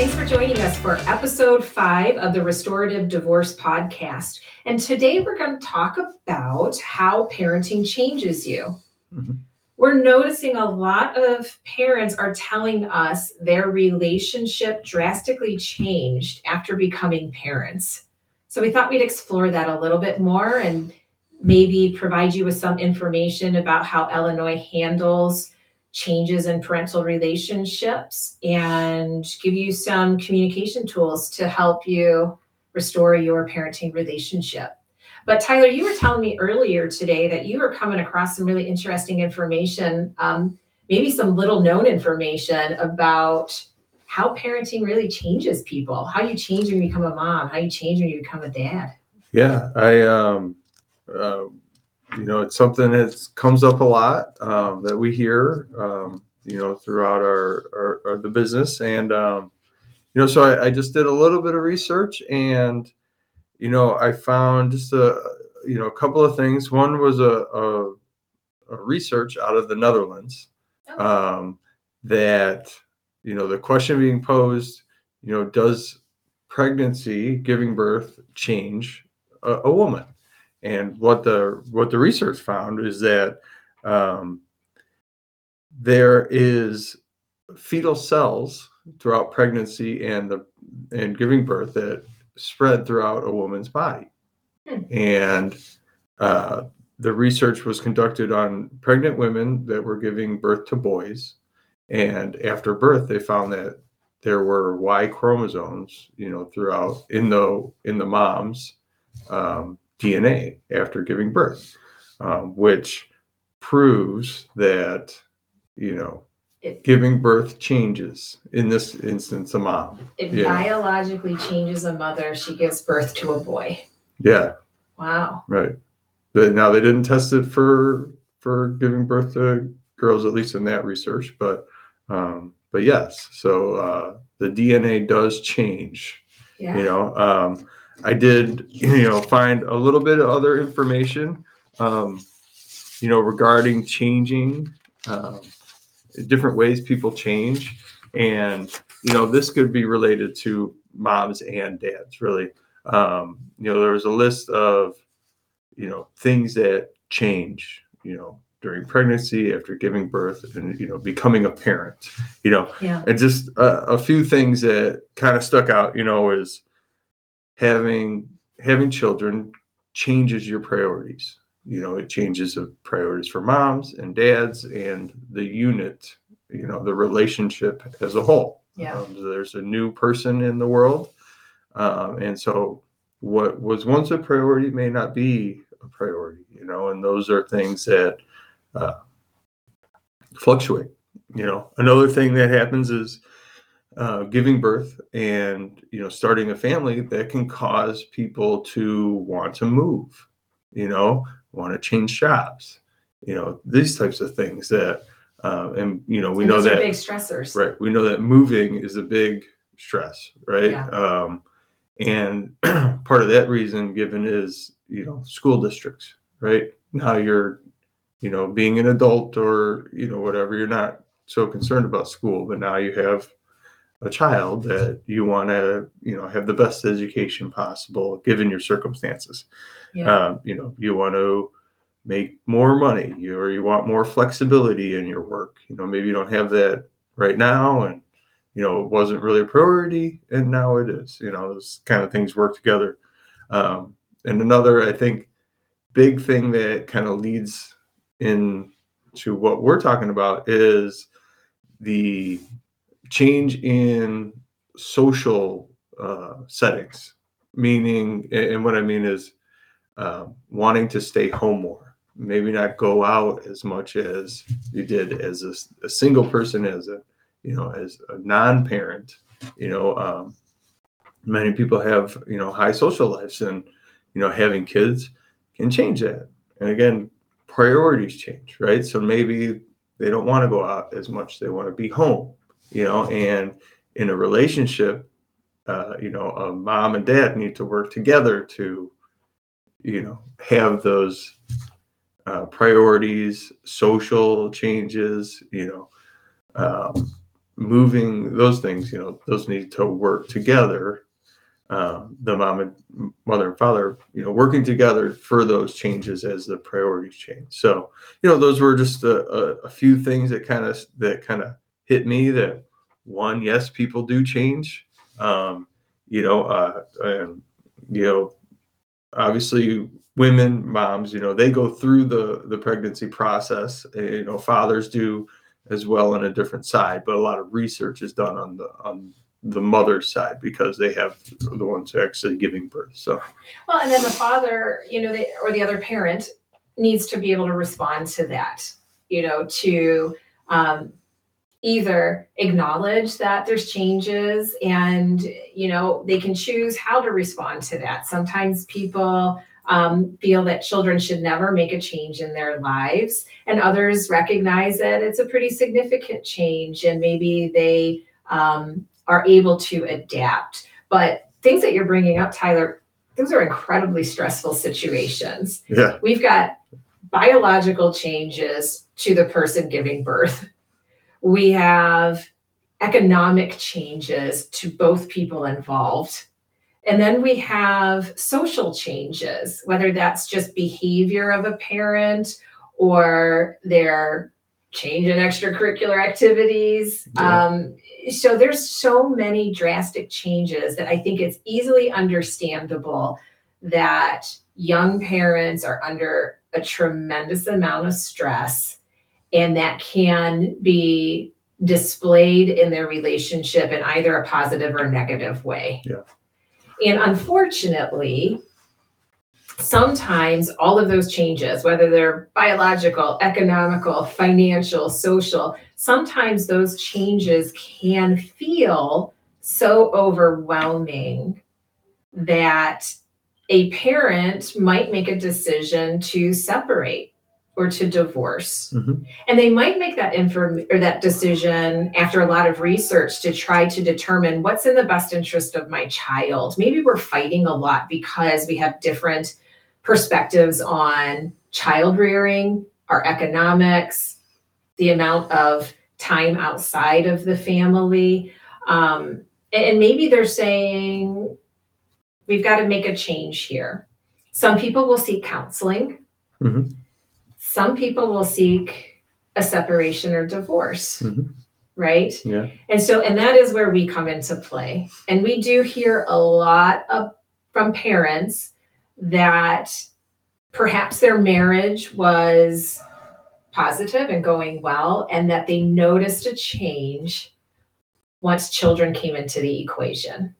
Thanks for joining us for episode five of the Restorative Divorce Podcast. And today we're going to talk about how parenting changes you. Mhm. We're noticing a lot of parents are telling us their relationship drastically changed after becoming parents. So we thought we'd explore that a little bit more and maybe provide you with some information about how Illinois handles changes in parental relationships and give you some communication tools to help you restore your parenting relationship. But Tyler, you were telling me earlier today that you were coming across some really interesting information, um, maybe some little known information about how parenting really changes people, how you change when you become a mom, how you change when you become a dad. Yeah, I um, uh, you know, it's something that comes up a lot um, that we hear, um, you know, throughout our, our, our the business, and um, you know, so I, I just did a little bit of research, and you know, I found just a you know a couple of things. One was a, a, a research out of the Netherlands um, that you know the question being posed, you know, does pregnancy, giving birth, change a, a woman? And what the what the research found is that um, there is fetal cells throughout pregnancy and the and giving birth that spread throughout a woman's body, Hmm. and uh, the research was conducted on pregnant women that were giving birth to boys, and after birth they found that there were Y chromosomes, you know, throughout in the in the moms. Um, DNA after giving birth, um, which proves that you know It- giving birth changes in this instance a mom. It Yeah. biologically changes a mother, she gives birth to a boy. Yeah, Wow. right. But now they didn't test it for for giving birth to girls, at least in that research. But um, but yes, so uh, the DNA does change. Yeah. you know um, i did you know find a little bit of other information um, you know regarding changing um, different ways people change. And you know this could be related to moms and dads really. Um, you know there was a list of you know things that change you know during pregnancy after giving birth and you know becoming a parent you know. Yeah. and just a, a few things that kind of stuck out you know is having having children changes your priorities. You know it changes the priorities for moms and dads and the unit you know the relationship as a whole. Yeah. um, there's a new person in the world. Um, and so what was once a priority may not be a priority you know and those are things that uh, fluctuate you know. Another thing that happens is uh, giving birth and you know starting a family that can cause people to want to move you know want to change jobs you know these types of things that uh, and you know we And know that big stressors. right we know that moving is a big stress right Yeah. um, and part of that reason given is you know school districts right now you're you know being an adult or you know whatever you're not so concerned about school but now you have a child that you want to you know have the best education possible given your circumstances. Yeah. um, you know you want to make more money you, or you want more flexibility in your work. You know maybe you don't have that right now and you know it wasn't really a priority and now it is. You know those kind of things work together. Um, and another i think big thing that kind of leads in to what we're talking about is the change in social uh, settings meaning and what i mean is um, wanting to stay home more. Maybe not go out as much as you did as a, a single person as a you know as a non-parent you know um, many people have you know high social lives and you know having kids can change that. And again priorities change right? So maybe they don't want to go out as much they want to be home you know and in a relationship uh, you know a mom and dad need to work together to you know have those uh, priorities social changes you know um, moving those things, you know, those need to work together. Um, the mom and mother and father, you know, working together for those changes as the priorities change. So, you know, those were just a, a, a few things that kind of that kind of hit me. That one, yes, people do change. Um, you know, uh, and you know, obviously women moms you know they go through the the pregnancy process you know fathers do as well on a different side but a lot of research is done on the on the mother's side because they have the ones actually giving birth so Well, and then the father, you know, they, or the other parent needs to be able to respond to that, you know, to um, either acknowledge that there's changes and, you know, they can choose how to respond to that. Sometimes people um, feel that children should never make a change in their lives, and others recognize that it's a pretty significant change and maybe they um, are able to adapt. But things that you're bringing up, Tyler, those are incredibly stressful situations. yeah We've got biological changes to the person giving birth. We have economic changes to both people involved. And then we have social changes, whether that's just behavior of a parent or their change in extracurricular activities. Yeah. Um, so there's so many drastic changes that I think it's easily understandable that young parents are under a tremendous amount of stress and that can be displayed in their relationship in either a positive or negative way. Yeah. And unfortunately, sometimes all of those changes, whether they're biological, economical, financial, social, sometimes those changes can feel so overwhelming that a parent might make a decision to separate or to divorce. Mhm. And they might make that inform or that decision after a lot of research to try to determine what's in the best interest of my child. Maybe we're fighting a lot because we have different perspectives on child rearing, our economics, the amount of time outside of the family. Um, and, maybe they're saying, we've got to make a change here. Some people will seek counseling. Mhm. Some people will seek a separation or divorce, Mhm. right? yeah And so, and that is where we come into play. And we do hear a lot of from parents that perhaps their marriage was positive and going well, and that they noticed a change once children came into the equation.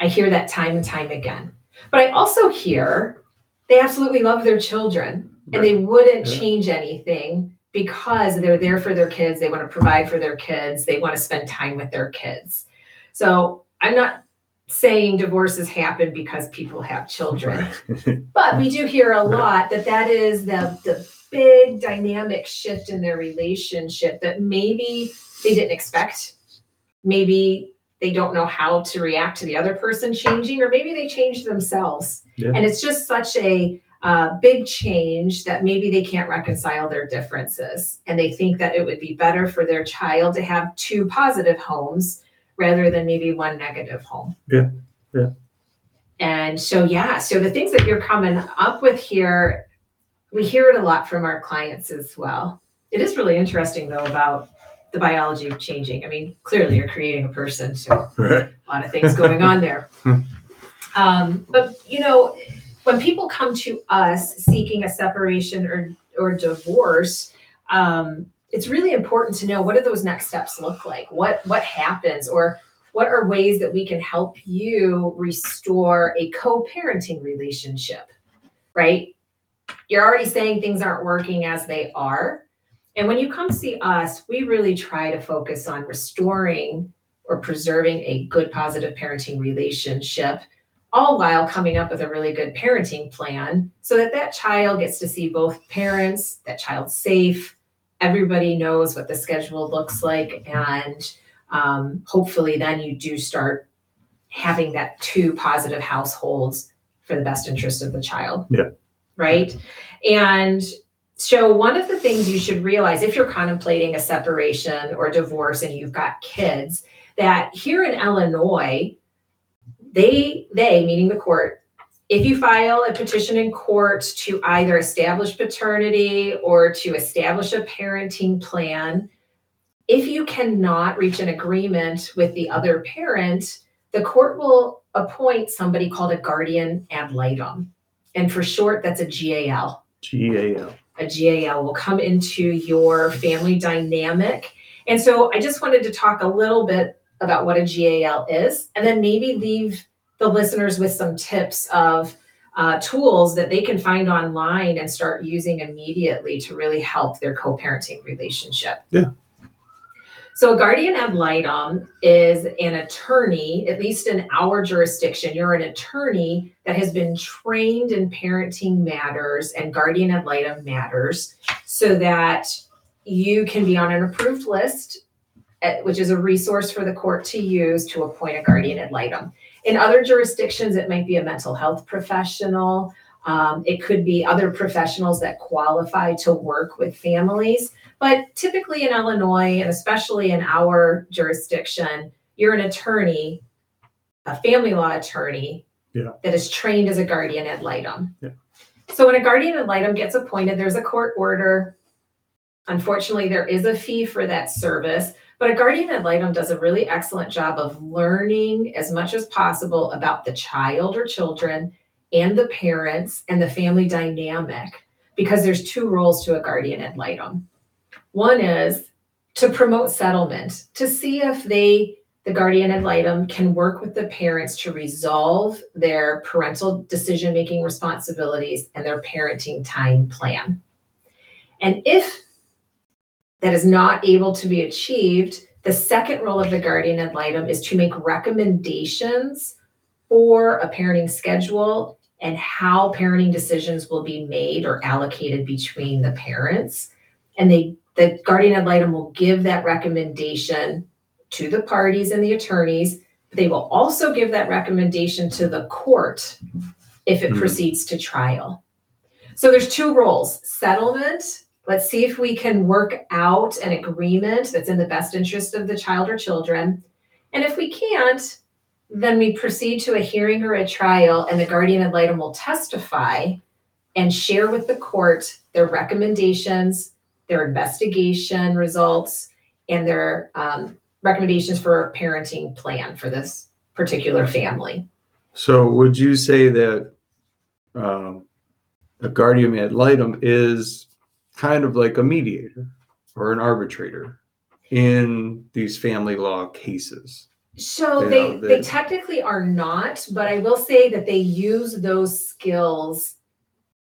I hear that time and time again. But I also hear they absolutely love their children and they wouldn't Yeah. change anything because they're there for their kids. They want to provide for their kids. They want to spend time with their kids. So I'm not saying divorces happen because people have children, but we do hear a lot that that is the, the big dynamic shift in their relationship that maybe they didn't expect. Maybe they don't know how to react to the other person changing, or maybe they change themselves. Yeah. And it's just such a uh, big change that maybe they can't reconcile their differences. And they think that it would be better for their child to have two positive homes rather than maybe one negative home. Yeah. Yeah. And so, yeah, so the things that you're coming up with here, we hear it a lot from our clients as well. It is really interesting, though, about the biology of changing. I mean, clearly you're creating a person, so right a lot of things going on there. Hmm. Um, but you know, when people come to us seeking a separation or or divorce, um, it's really important to know what do those next steps look like? What what happens, or what are ways that we can help you restore a co-parenting relationship? Right? You're already saying things aren't working as they are. And when you come see us, we really try to focus on restoring or preserving a good positive parenting relationship all while coming up with a really good parenting plan so that that child gets to see both parents that child's safe everybody knows what the schedule looks like and um, hopefully then you do start having that two positive households for the best interest of the child Yeah. right and So one of the things you should realize if you're contemplating a separation or divorce and you've got kids, that here in Illinois, they they meaning the court, if you file a petition in court to either establish paternity or to establish a parenting plan, if you cannot reach an agreement with the other parent, the court will appoint somebody called a guardian ad litem. And for short, that's a GAL GAL. a GAL will come into your family dynamic. And so I just wanted to talk a little bit about what a GAL is, and then maybe leave the listeners with some tips of uh, tools that they can find online and start using immediately to really help their co parenting relationship. Yeah. So, a guardian ad litem is an attorney, at least in our jurisdiction, you're an attorney that has been trained in parenting matters and guardian ad litem matters so that you can be on an approved list, which is a resource for the court to use to appoint a guardian ad litem. In other jurisdictions, it might be a mental health professional. Um, it could be other professionals that qualify to work with families. But typically in Illinois, and especially in our jurisdiction, you're an attorney, a family law attorney Yeah. that is trained as a guardian ad litem. Yeah. So when a guardian ad litem gets appointed, there's a court order. Unfortunately, there is a fee for that service, but a guardian ad litem does a really excellent job of learning as much as possible about the child or children and the parents and the family dynamic because there's two roles to a guardian ad litem. One is to promote settlement, to see if they, the guardian ad litem, can work with the parents to resolve their parental decision making responsibilities and their parenting time plan. And if that is not able to be achieved, the second role of the guardian ad litem is to make recommendations for a parenting schedule and how parenting decisions will be made or allocated between the parents. And they the guardian ad litem will give that recommendation to the parties and the attorneys. They will also give that recommendation to the court if it Mhm. proceeds to trial. So there's two roles, settlement. Let's see if we can work out an agreement that's in the best interest of the child or children. And if we can't, then we proceed to a hearing or a trial and the guardian ad litem will testify and share with the court their recommendations, their investigation results, and their um, recommendations for a parenting plan for this particular family. So would you say that um, a guardian ad litem is kind of like a mediator or an arbitrator in these family law cases? So You they, know, they they- technically are not, but I will say that they use those skills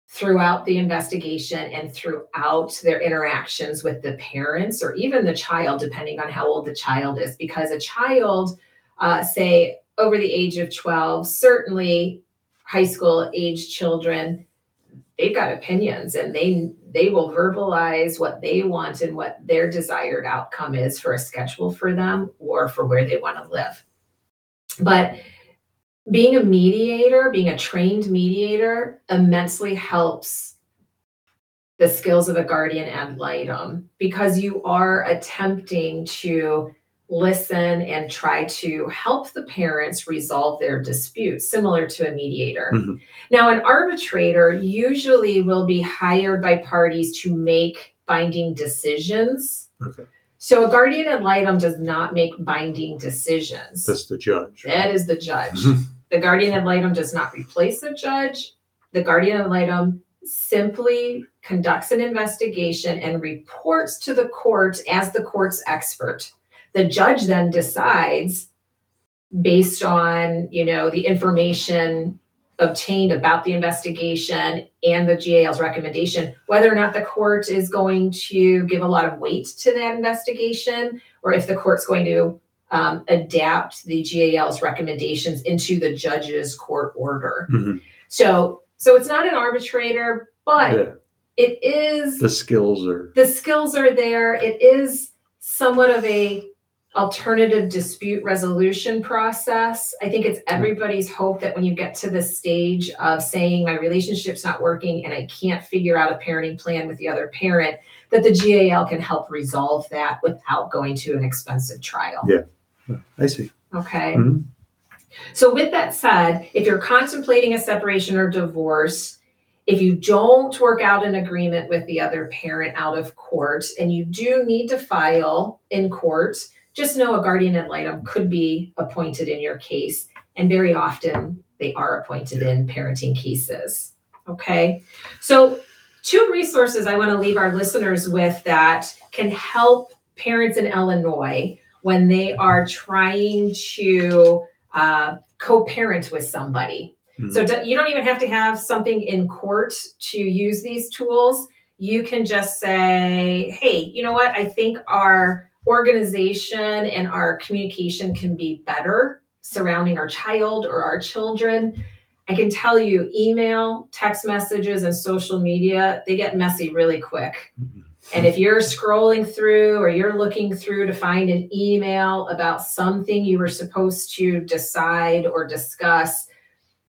throughout the investigation and throughout their interactions with the parents or even the child, depending on how old the child is. Because a child, uh, say over the age of 12, certainly high school age children, they've got opinions and they they will verbalize what they want and what their desired outcome is for a schedule for them or for where they want to live. But being a mediator, being a trained mediator, immensely helps the skills of a guardian ad litem because you are attempting to listen and try to help the parents resolve their dispute, similar to a mediator. Mhm. Now, an arbitrator usually will be hired by parties to make binding decisions. Okay. So, a guardian ad litem does not make binding decisions. That's the judge. That is the judge. The guardian ad litem does not replace the judge. The guardian ad litem simply conducts an investigation and reports to the court as the court's expert. The judge then decides based on, you know, the information obtained about the investigation and the GAL's recommendation, whether or not the court is going to give a lot of weight to that investigation or if the court's going to um, adapt the GAL's recommendations into the judge's court order. Mhm. So, so it's not an arbitrator, but Yeah, it is the skills are the skills are there. It is somewhat of a alternative dispute resolution process. I think it's everybody's hope that when you get to the stage of saying my relationship's not working and I can't figure out a parenting plan with the other parent, that the GAL can help resolve that without going to an expensive trial. Yeah. I see. Okay. Mhm. So with that said, if you're contemplating a separation or divorce, if you don't work out an agreement with the other parent out of court and you do need to file in court, just know a guardian ad litem could be appointed in your case. And very often they are appointed in parenting cases. Okay. So two resources I want to leave our listeners with that can help parents in Illinois when they are trying to uh, co-parent with somebody. Mhm. So do- you don't even have to have something in court to use these tools. You can just say, hey, you know what? I think our organization and our communication can be better surrounding our child or our children. I can tell you, email, text messages, and social media, they get messy really quick. Mhm. And if you're scrolling through or you're looking through to find an email about something you were supposed to decide or discuss,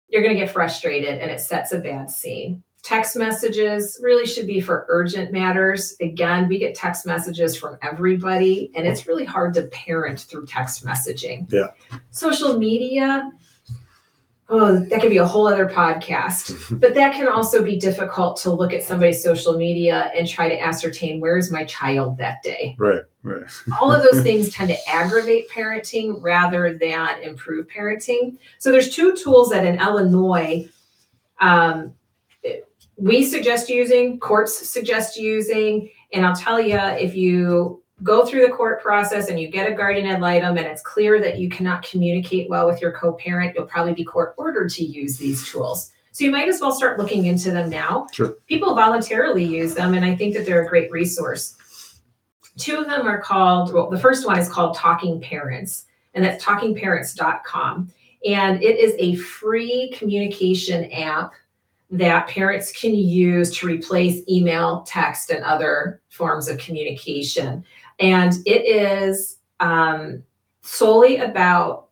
you're going to get frustrated and it sets a bad scene. Text messages really should be for urgent matters. Again, we get text messages from everybody and it's really hard to parent through text messaging. Yeah. Social media, oh, that could be a whole other podcast. But that can also be difficult to look at somebody's social media and try to ascertain where is my child that day. Right, right. All of those things tend to aggravate parenting rather than improve parenting. So there's two tools that in Illinois um, we suggest using, courts suggest using, and I'll tell you if you go through the court process and you get a guardian ad litem and it's clear that you cannot communicate well with your co-parent, you'll probably be court ordered to use these tools. So you might as well start looking into them now. Sure. People voluntarily use them, and I think that they're a great resource. Two of them are called, well, the first one is called Talking Parents, and that's talkingparents.com. And it is a free communication app that parents can use to replace email, text, and other forms of communication. And it is um, solely about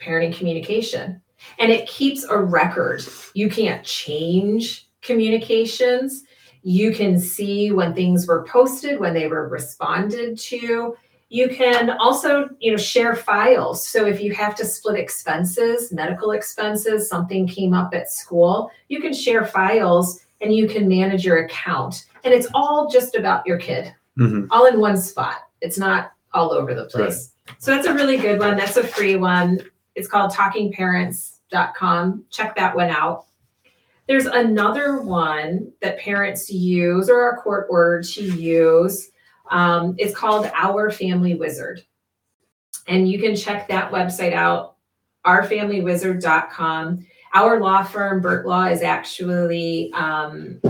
parenting communication. And it keeps a record. You can't change communications. You can see when things were posted, when they were responded to. You can also, you know, share files. So if you have to split expenses, medical expenses, something came up at school, you can share files and you can manage your account. And it's all just about your kid, hmm all in one spot. It's not all over the place. So that's a really good one. That's a free one. It's called talkingparents.com. Check that one out. There's another one that parents use or are court ordered to use. Um, it's called Our Family Wizard. And you can check that website out, ourfamilywizard.com. Our law firm, Burt Law, is actually, um,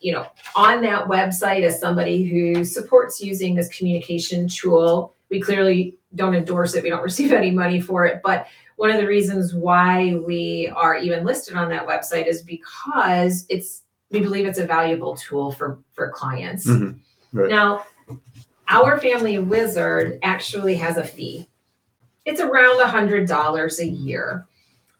you know, on that website as somebody who supports using this communication tool. We clearly don't endorse it. We don't receive any money for it. But one of the reasons why we are even listed on that website is because it's we believe it's a valuable tool for for clients. Mhm. Right. Now, our family wizard actually has a fee. It's around a hundred dollars a year.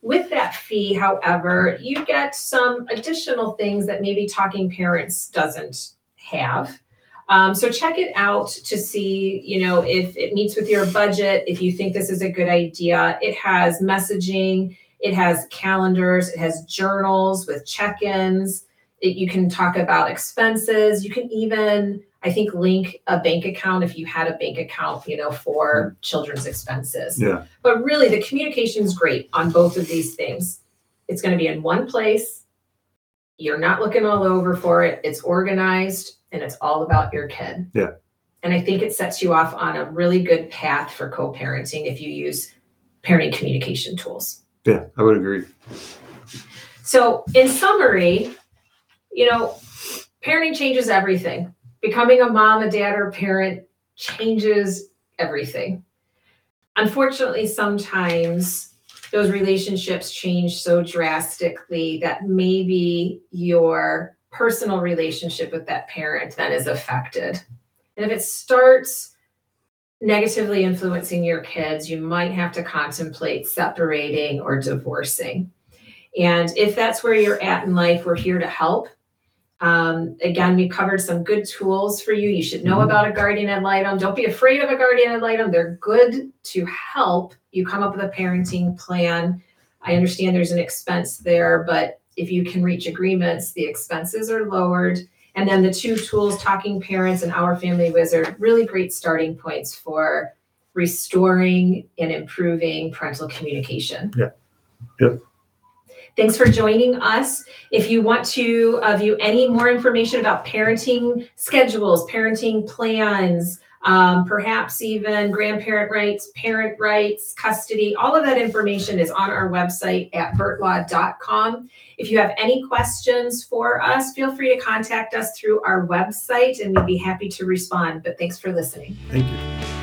With that fee, however, you get some additional things that maybe Talking Parents doesn't have. Um, so check it out to see, you know, if it meets with your budget, if you think this is a good idea. It has messaging, it has calendars, it has journals with check-ins. It, you can talk about expenses. You can even, I think, link a bank account if you had a bank account, you know, for children's expenses. Yeah. But really, the communication is great on both of these things. It's going to be in one place. You're not looking all over for it. It's organized and it's all about your kid. Yeah. And I think it sets you off on a really good path for co parenting if you use parenting communication tools. Yeah, I would agree. So, in summary, you know, parenting changes everything. Becoming a mom, a dad, or a parent changes everything. Unfortunately, sometimes those relationships change so drastically that maybe your personal relationship with that parent then is affected. And if it starts negatively influencing your kids, you might have to contemplate separating or divorcing. And if that's where you're at in life, we're here to help. Um, again, we covered some good tools for you. You should know Mhm. about a guardian ad litem. Don't be afraid of a guardian ad litem. They're good to help you come up with a parenting plan. I understand there's an expense there, but if you can reach agreements, the expenses are lowered. And then the two tools, Talking Parents and Our Family Wizard, really great starting points for restoring and improving parental communication. Yeah. Yep. Thanks for joining us. If you want to uh, view any more information about parenting schedules, parenting plans, um, perhaps even grandparent rights, parent rights, custody, all of that information is on our website at bertlaw.com. If you have any questions for us, feel free to contact us through our website and we'd be happy to respond. But thanks for listening. Thank you.